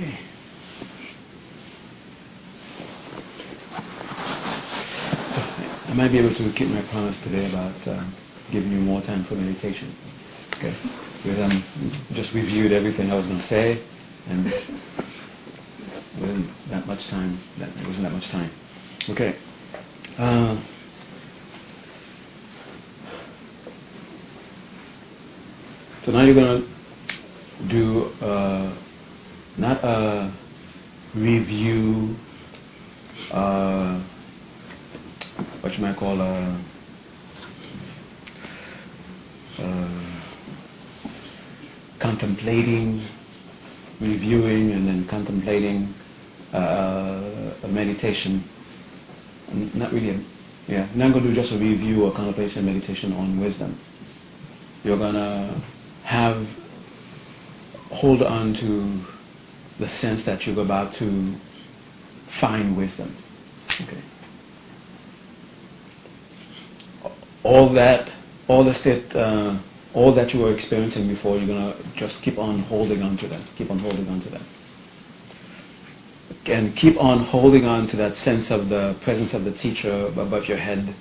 Okay. I might be able to keep my promise today about uh, giving you more time for meditation. Okay? Because I just reviewed everything I was going to say, and wasn't that much time. That wasn't that much time. Okay. Uh, so now you're going to do uh, not a review. Uh, what you might call a, contemplating, reviewing, and then contemplating uh, a meditation. Not really, a, yeah. Not going to do just a review or contemplation meditation on wisdom. You're gonna have hold on to the sense that you're about to find wisdom. Okay. all that, all the state, uh, all that you were experiencing before, you're gonna just keep on holding on to that. Keep on holding on to that. And keep on holding on to that sense of the presence of the teacher above your head.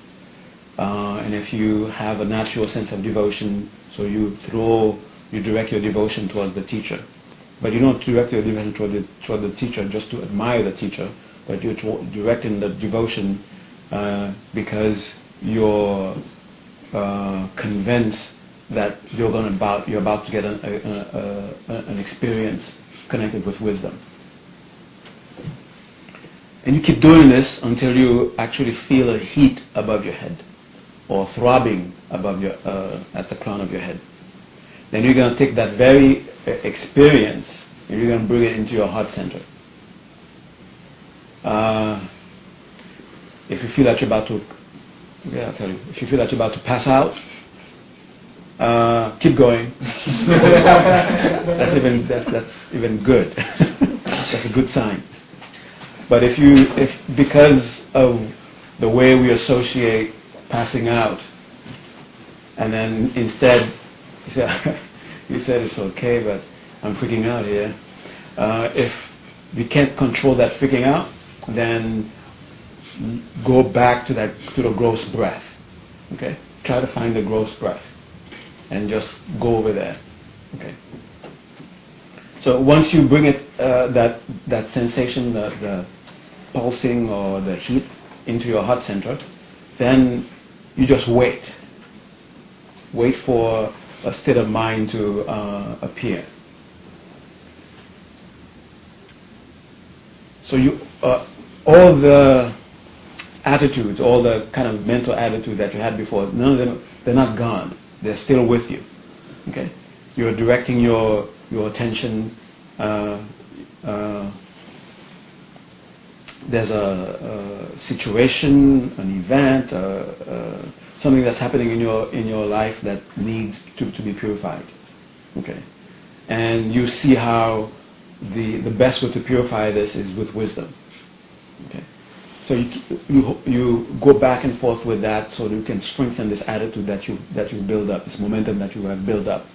Uh, and if you have a natural sense of devotion, so you throw, you direct your devotion towards the teacher. But you don't direct your devotion toward the, toward the teacher just to admire the teacher, but you're directing the devotion uh, because you're uh, convinced that you're going about you're about to get an, a, a, a, an experience connected with wisdom. And you keep doing this until you actually feel a heat above your head or throbbing above your uh, at the crown of your head. Then you're going to take that very uh, experience and you're going to bring it into your heart center. Uh, if you feel that you're about to yeah, I'll tell you. If you feel that you're about to pass out, uh, keep going. that's even that's, that's even good. that's a good sign. But if you if because of the way we associate passing out, and then instead you said you said it's okay, but I'm freaking out here. Uh, if you can't control that freaking out, then go back to that to the gross breath. Okay, try to find the gross breath, and just go over there. Okay. So once you bring it uh, that that sensation, the, the pulsing or the heat into your heart center, then you just wait. Wait for a state of mind to uh, appear. So you uh, all the attitudes, all the kind of mental attitude that you had before, none of them, they're not gone. They're still with you. Okay? You're directing your, your attention. Uh, uh, there's a, a, situation, an event, something that's happening in your, in your life that needs to, to be purified. Okay? And you see how the, the best way to purify this is with wisdom. Okay? So you, you, you go back and forth with that so that you can strengthen this attitude that you, that you build up, this momentum that you have built up.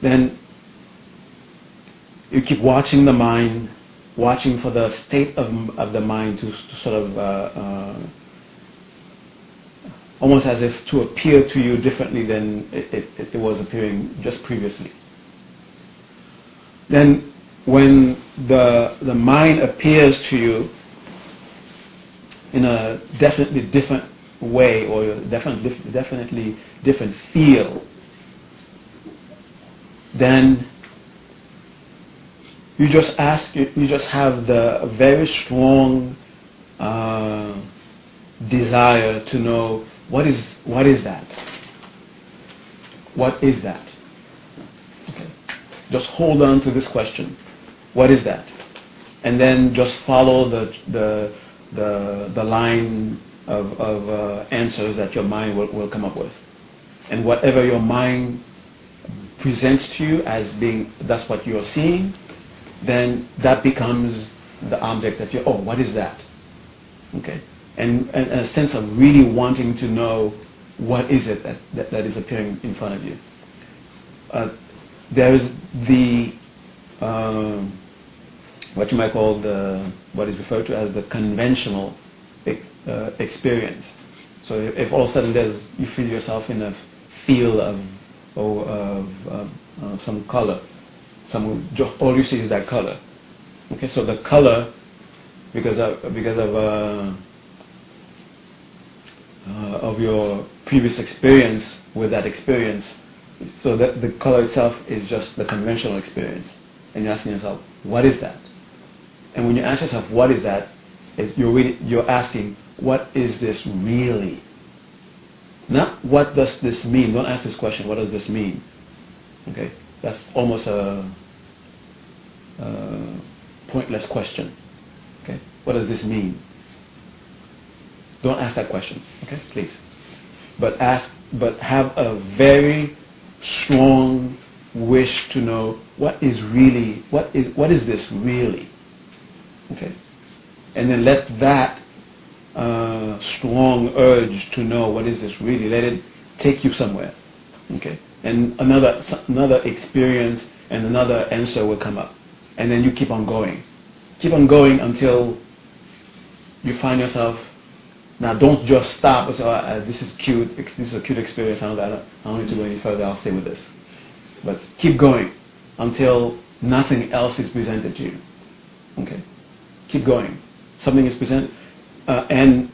Then you keep watching the mind, watching for the state of, of the mind to, to sort of, uh, uh, almost as if to appear to you differently than it, it, it was appearing just previously. Then when the, the mind appears to you, in a definitely different way or definitely, definitely different feel, then you just ask, you just have the very strong uh, desire to know what is what is that? What is that? Okay. Just hold on to this question. What is that? And then just follow the the the, the line of, of uh, answers that your mind will, will come up with. And whatever your mind presents to you as being that's what you're seeing, then that becomes the object that you oh, what is that? Okay. And, and, a sense of really wanting to know what is it that, that, that is appearing in front of you. Uh, there is the um, what you might call the what is referred to as the conventional uh, experience. So if, if, all of a sudden there's you feel yourself in a field of or of uh, some color, some all you see is that color. Okay, so the color because of because of uh, uh, of your previous experience with that experience. So that the color itself is just the conventional experience, and you're asking yourself, what is that? And when you ask yourself, what is that? You're, really, you're asking, what is this really? Not what does this mean? Don't ask this question, what does this mean? Okay? That's almost a, a pointless question. Okay? What does this mean? Don't ask that question, okay? Please. But ask, but have a very strong wish to know what is really, what is, what is this really? Okay? And then let that uh, strong urge to know what is this really, let it take you somewhere. Okay? And another, another experience and another answer will come up. And then you keep on going. Keep on going until you find yourself now, don't just stop and say, oh, this is cute, this is a cute experience, I don't, I don't need to go any further, I'll stay with this. But keep going until nothing else is presented to you. Okay? Keep going. Something is presented. Uh, and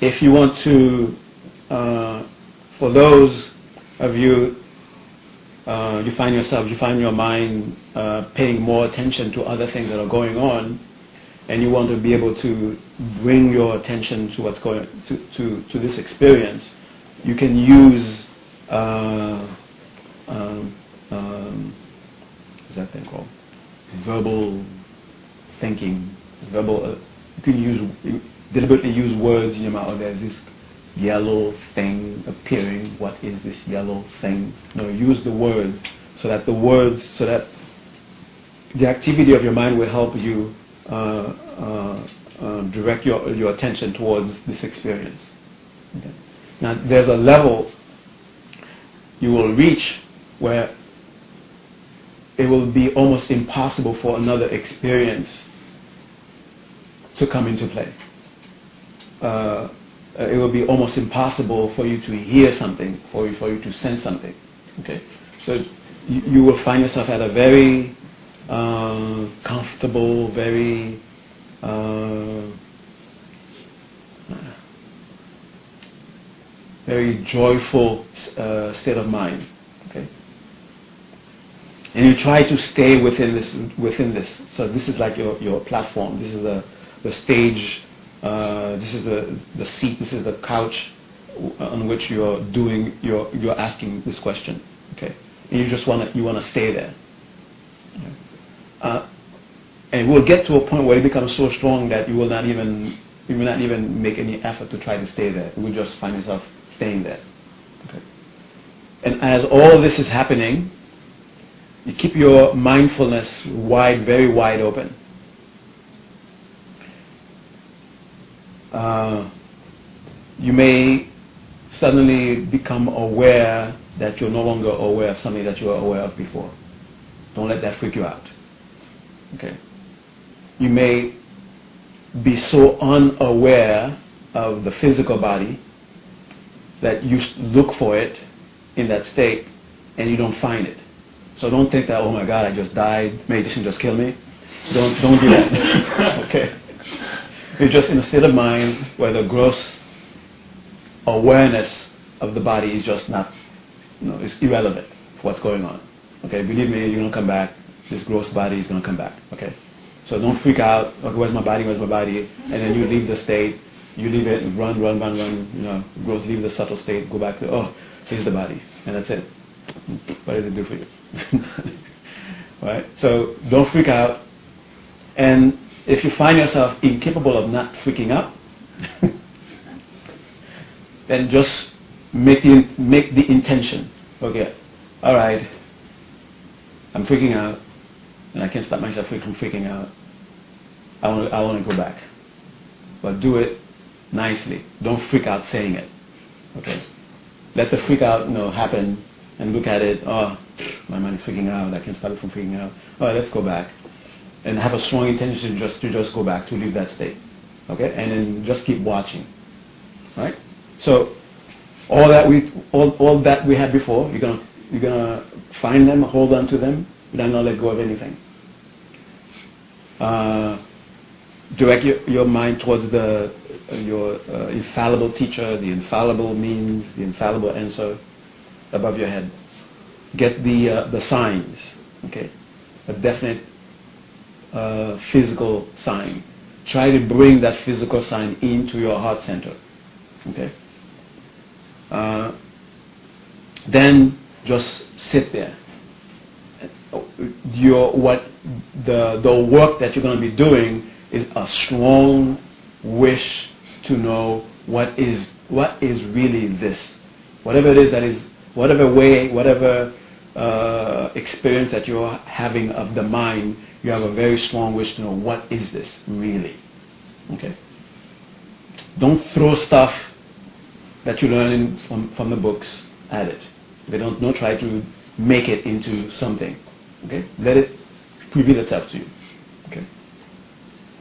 if you want to, uh, for those of you, uh, you find yourself, you find your mind uh, paying more attention to other things that are going on, and you want to be able to bring your attention to what's going to, to, to this experience, you can use uh, um, um, what's that thing called? Verbal thinking. Verbal. Uh, you can use deliberately use words your mouth. There's this yellow thing appearing. What is this yellow thing? No, use the words so that the words, so that the activity of your mind will help you uh, uh, uh, direct your, your attention towards this experience. Okay. Now, there's a level you will reach where it will be almost impossible for another experience to come into play. Uh, it will be almost impossible for you to hear something, for you, for you to sense something. Okay, so you, you will find yourself at a very uh, comfortable, very uh, very joyful uh, state of mind. Okay, and you try to stay within this. Within this, so this is like your, your platform. This is the the stage. Uh, this is the the seat. This is the couch on which you're doing. You're you're asking this question. Okay, and you just want to you want to stay there. Uh, and we'll get to a point where it becomes so strong that you will not even you will not even make any effort to try to stay there. You will just find yourself staying there. Okay. And as all this is happening, you keep your mindfulness wide, very wide open. Uh, you may suddenly become aware that you're no longer aware of something that you were aware of before. Don't let that freak you out. Okay. You may be so unaware of the physical body that you look for it in that state and you don't find it. So don't think that, oh my God, I just died, meditation just killed me. Don't, don't do that. okay? You're just in a state of mind where the gross awareness of the body is just not, you know, it's irrelevant for what's going on. Okay, believe me, you're going to come back this gross body is going to come back. Okay, so don't freak out. Okay, where's my body? Where's my body? And then you leave the state. You leave it run, run, run, run. You know, growth. Leave the subtle state. Go back to oh, here's the body, and that's it. What does it do for you? right. So don't freak out. And if you find yourself incapable of not freaking out, then just make the make the intention. Okay. All right. I'm freaking out and I can't stop myself from freaking out. I want, I want to go back. But do it nicely. Don't freak out saying it. Okay? Let the freak out you know, happen and look at it. Oh, my mind is freaking out. I can't stop it from freaking out. All right, let's go back, and have a strong intention just to just go back to leave that state. Okay, and then just keep watching. Right. So all that we all, all that we had before, you're gonna you're gonna find them, hold on to them, but then not let go of anything. Uh, direct your, your mind towards the your uh, infallible teacher, the infallible means, the infallible answer above your head. Get the uh, the signs, okay, a definite uh, physical sign. Try to bring that physical sign into your heart center, okay. Uh, then just sit there. Your what the the work that you're going to be doing is a strong wish to know what is what is really this, whatever it is that is whatever way, whatever uh, experience that you're having of the mind, you have a very strong wish to know what is this really. Okay. Don't throw stuff that you learn from, from the books at it. They don't, don't try to make it into something. Okay? Let it reveal itself to you. Okay?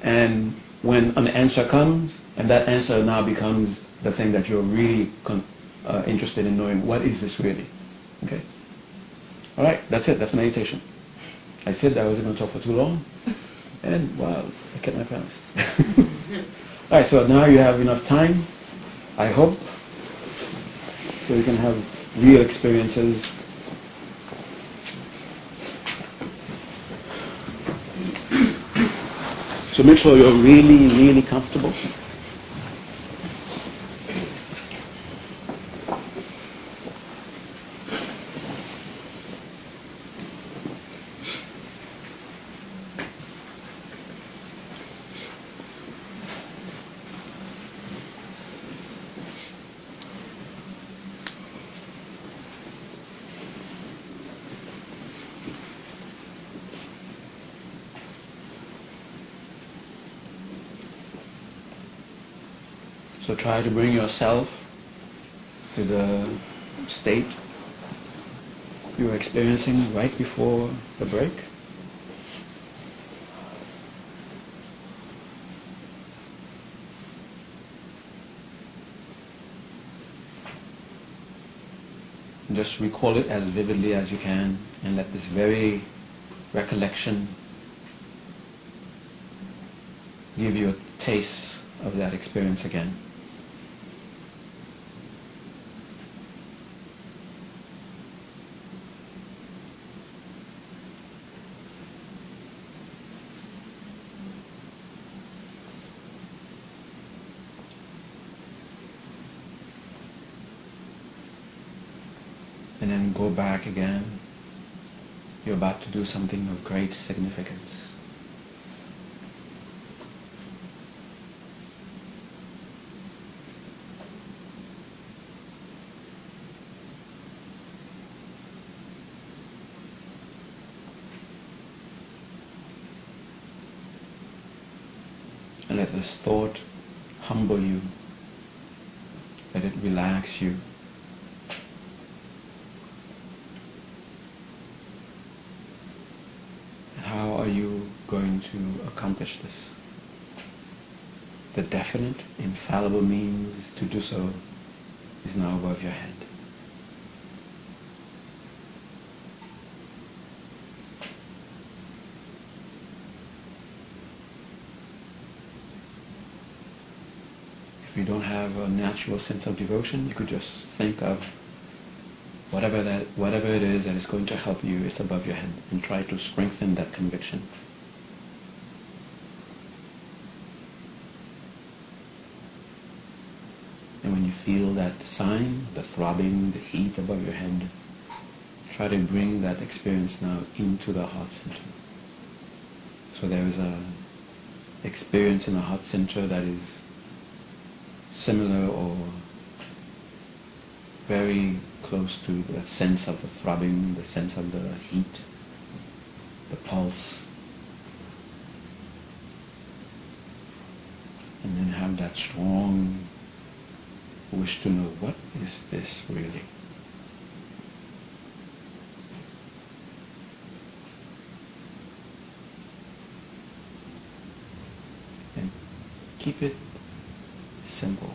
And when an answer comes, and that answer now becomes the thing that you're really con- uh, interested in knowing, what is this really? Okay? All right, that's it. That's meditation. I said I wasn't going to talk for too long, and wow, I kept my promise. All right, so now you have enough time, I hope, so you can have real experiences. So make sure you're really, really comfortable. So try to bring yourself to the state you were experiencing right before the break. Just recall it as vividly as you can and let this very recollection give you a taste of that experience again. Again. You're about to do something of great significance. And let this thought humble you. Let it relax you. How are you going to accomplish this? The definite, infallible means to do so is now above your head. If you don't have a natural sense of devotion, you could just think of whatever that whatever it is that is going to help you it's above your head and try to strengthen that conviction and when you feel that sign the throbbing the heat above your head try to bring that experience now into the heart center so there is a experience in the heart center that is similar or very close to the sense of the throbbing, the sense of the heat, the pulse. And then have that strong wish to know what is this really? And keep it simple.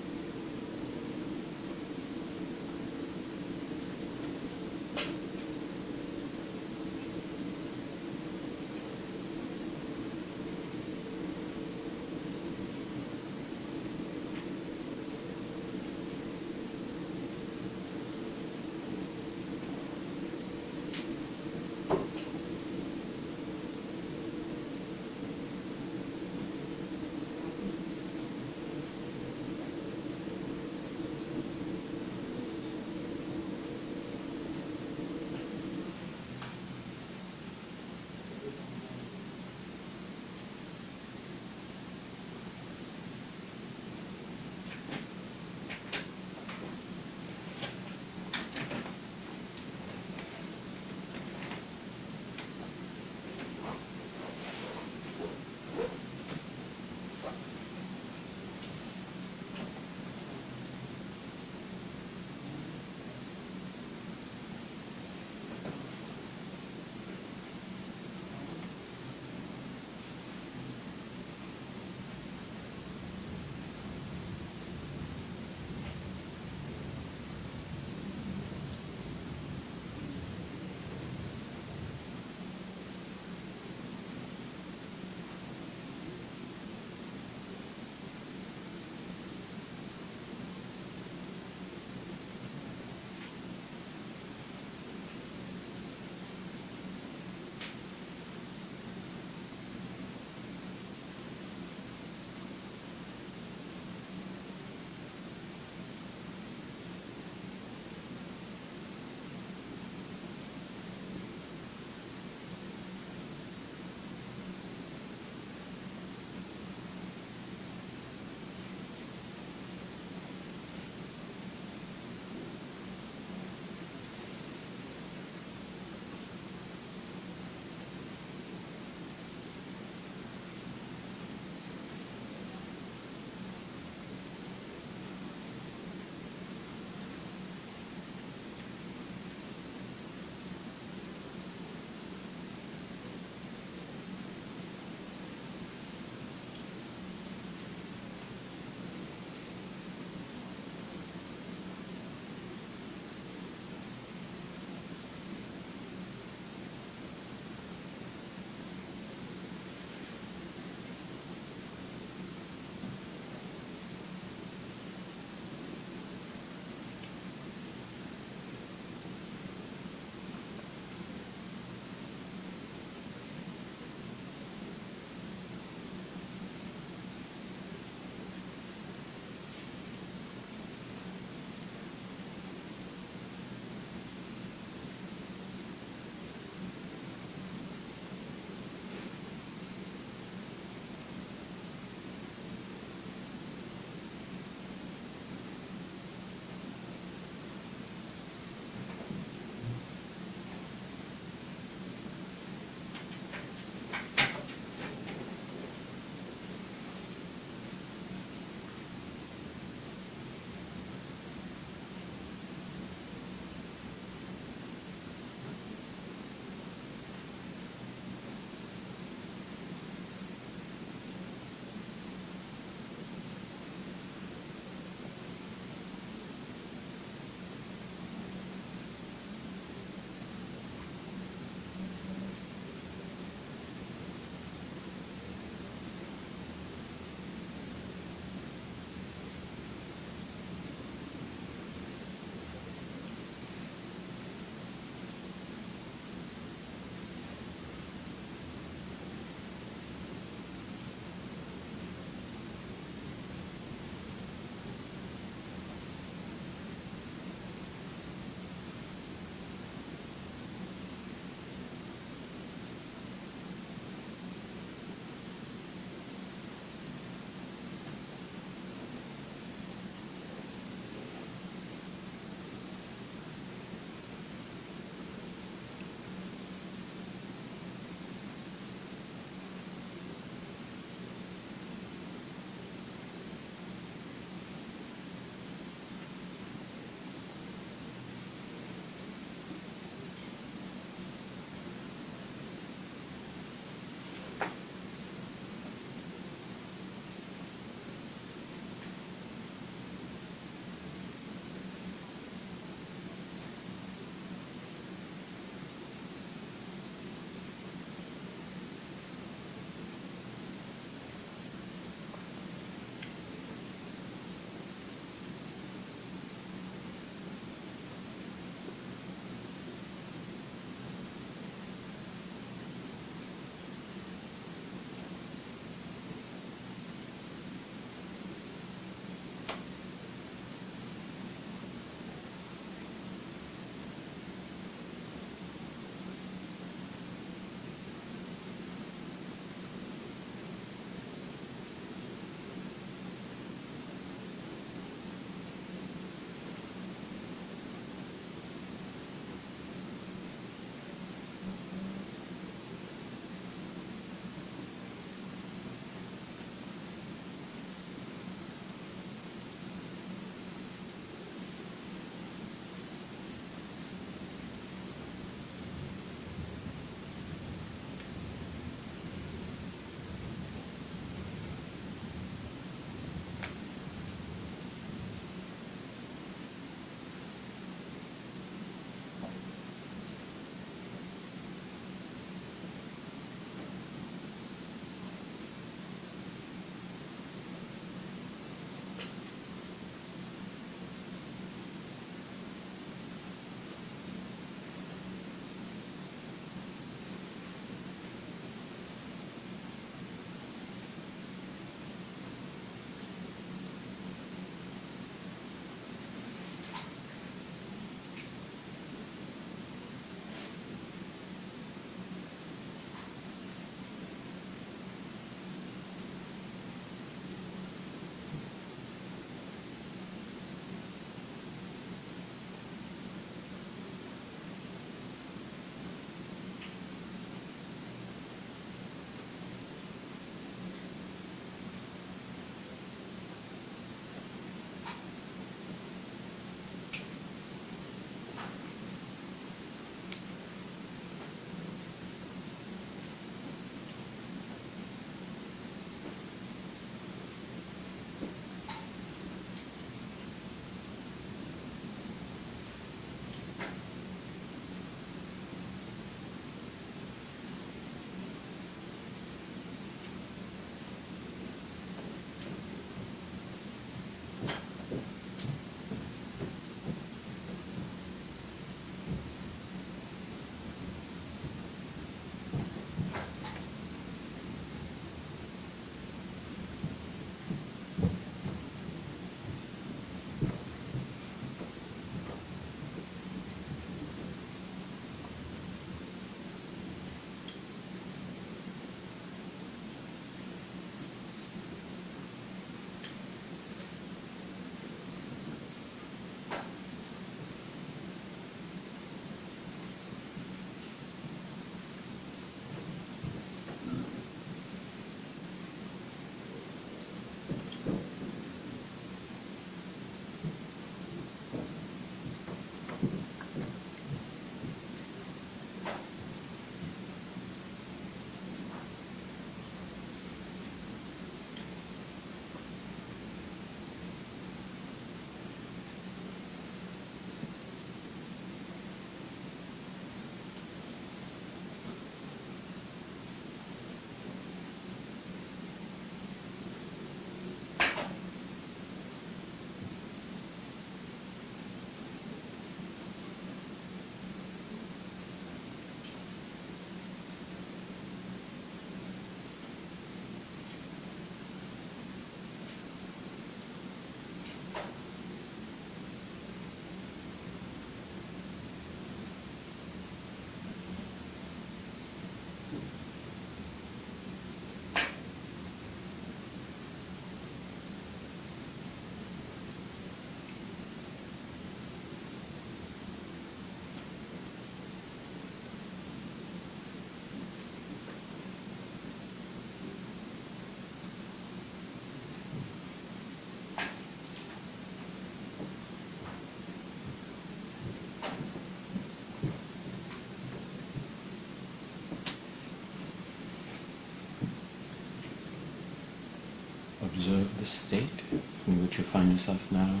The state in which you find yourself now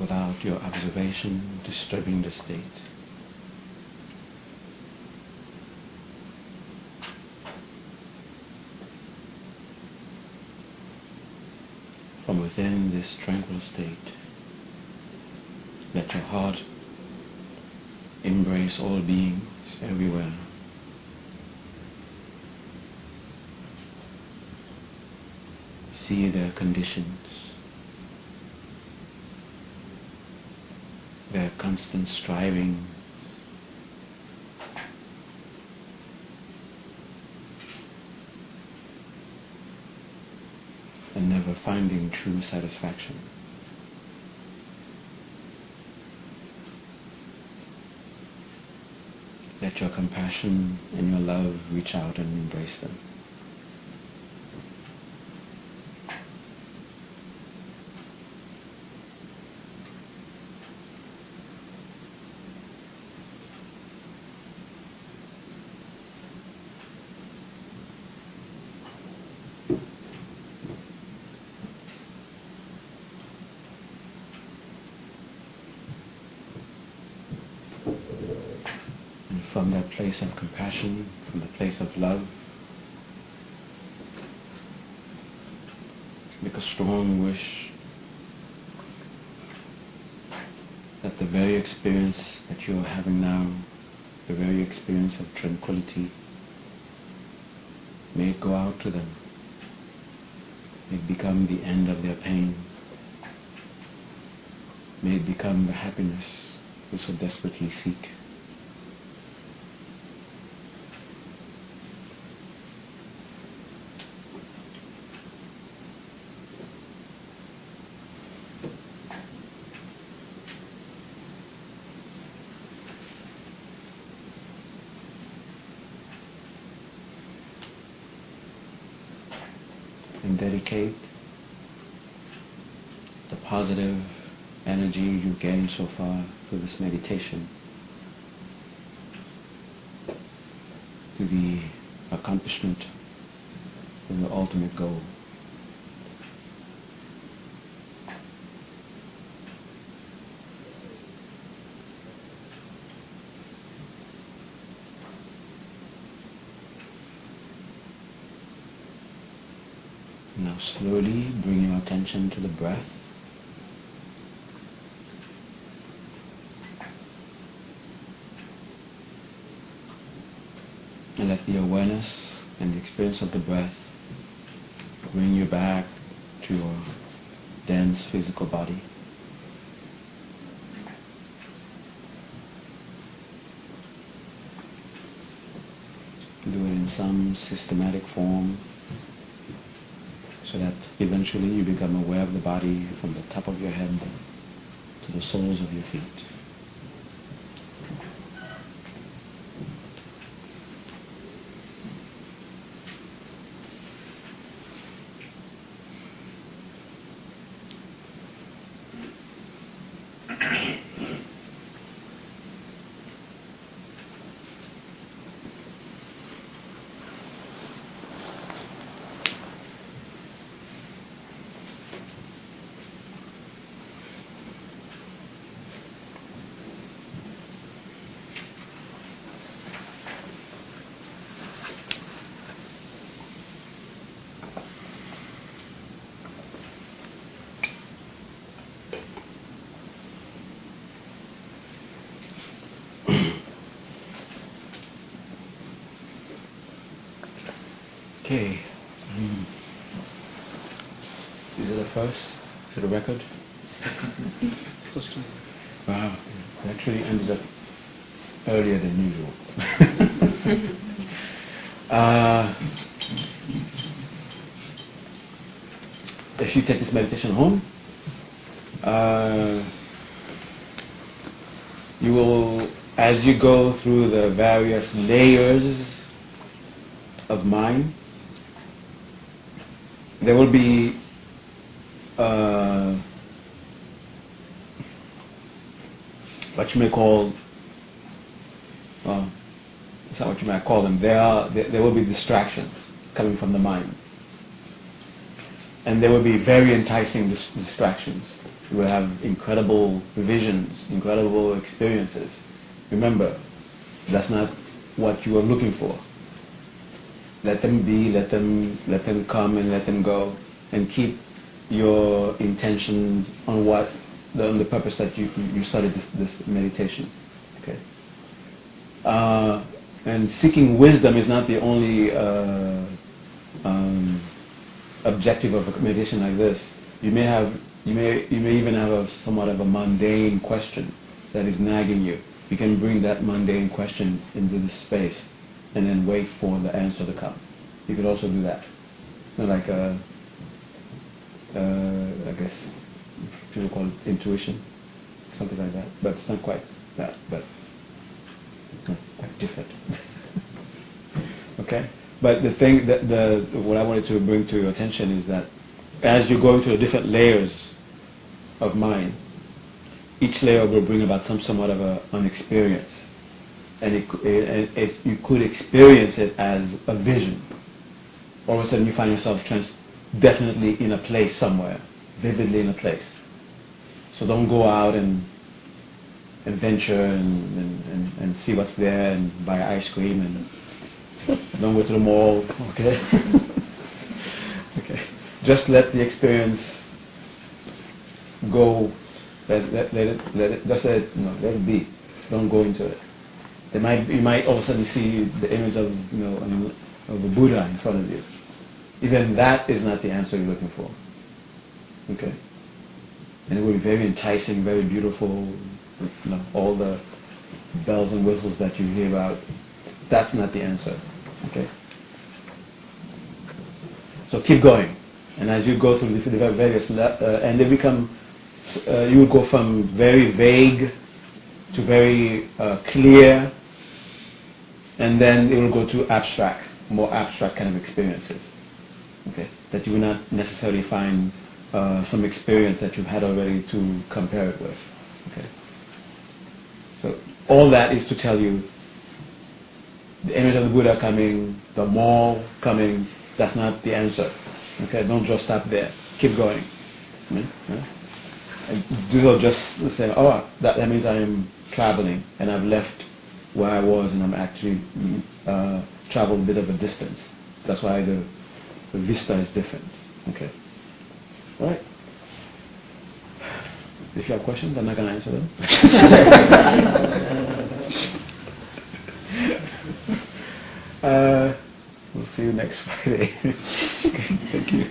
without your observation disturbing the state. From within this tranquil state, let your heart embrace all beings everywhere. See their conditions, their constant striving. And never finding true satisfaction. Let your compassion and your love reach out and embrace them. from that place of compassion, from the place of love. Make a strong wish that the very experience that you're having now, the very experience of tranquility, may it go out to them. May it become the end of their pain. May it become the happiness they so desperately seek. Dedicate the positive energy you gained so far through this meditation to the accomplishment of your ultimate goal. Slowly bring your attention to the breath. And let the awareness and the experience of the breath bring you back to your dense physical body. Do it in some systematic form so that eventually you become aware of the body from the top of your head to the soles of your feet. Okay. Mm. Is it a first? Is it a record? Wow. We actually ended up earlier than usual. uh, if you take this meditation home, uh, you will, as you go through the various layers of mind, there will be uh, what you may call, um, it's not what you might call them. There are there, there will be distractions coming from the mind. and there will be very enticing dis- distractions. You will have incredible visions, incredible experiences. Remember, that's not what you are looking for. Let them be, let them, let them come and let them go, and keep your intentions on what, on the purpose that you, you started this, this meditation. Okay. Uh, and seeking wisdom is not the only uh, um, objective of a meditation like this. You may have, you may, you may even have a somewhat of a mundane question that is nagging you. You can bring that mundane question into this space and then wait for the answer to come. You could also do that. Like, uh, uh, I guess people call it intuition, something like that. But it's not quite that, but quite different. okay? But the thing that the what I wanted to bring to your attention is that as you go into the different layers of mind, each layer will bring about some somewhat of a, an experience, and it, it, it, you could experience it as a vision. All of a sudden, you find yourself trans- definitely in a place somewhere, vividly in a place. So don't go out and and venture and, and, and, and see what's there and buy ice cream and don't go to the mall, okay? okay. Just let the experience go. Let, let, let it, let it, just let it, know, let it be. Don't go into it. They might, you might all of a sudden see the image of, you know, of a Buddha in front of you. Even that is not the answer you're looking for. Okay? And it will be very enticing, very beautiful, you know, all the bells and whistles that you hear about. That's not the answer. Okay? So keep going. And as you go through the various, uh, and they become, uh, you will go from very vague to very uh, clear, and then it will go to abstract, more abstract kind of experiences. Okay? That you will not necessarily find uh, some experience that you've had already to compare it with. Okay? So all that is to tell you the image of the Buddha coming, the mall coming, that's not the answer. Okay, don't just stop there. Keep going. And do not just say, oh, that, that means I am traveling and I've left where I was and I'm actually uh, traveled a bit of a distance. That's why the, the vista is different. Okay. All right. If you have questions, I'm not going to answer them. uh, we'll see you next Friday. okay, thank you.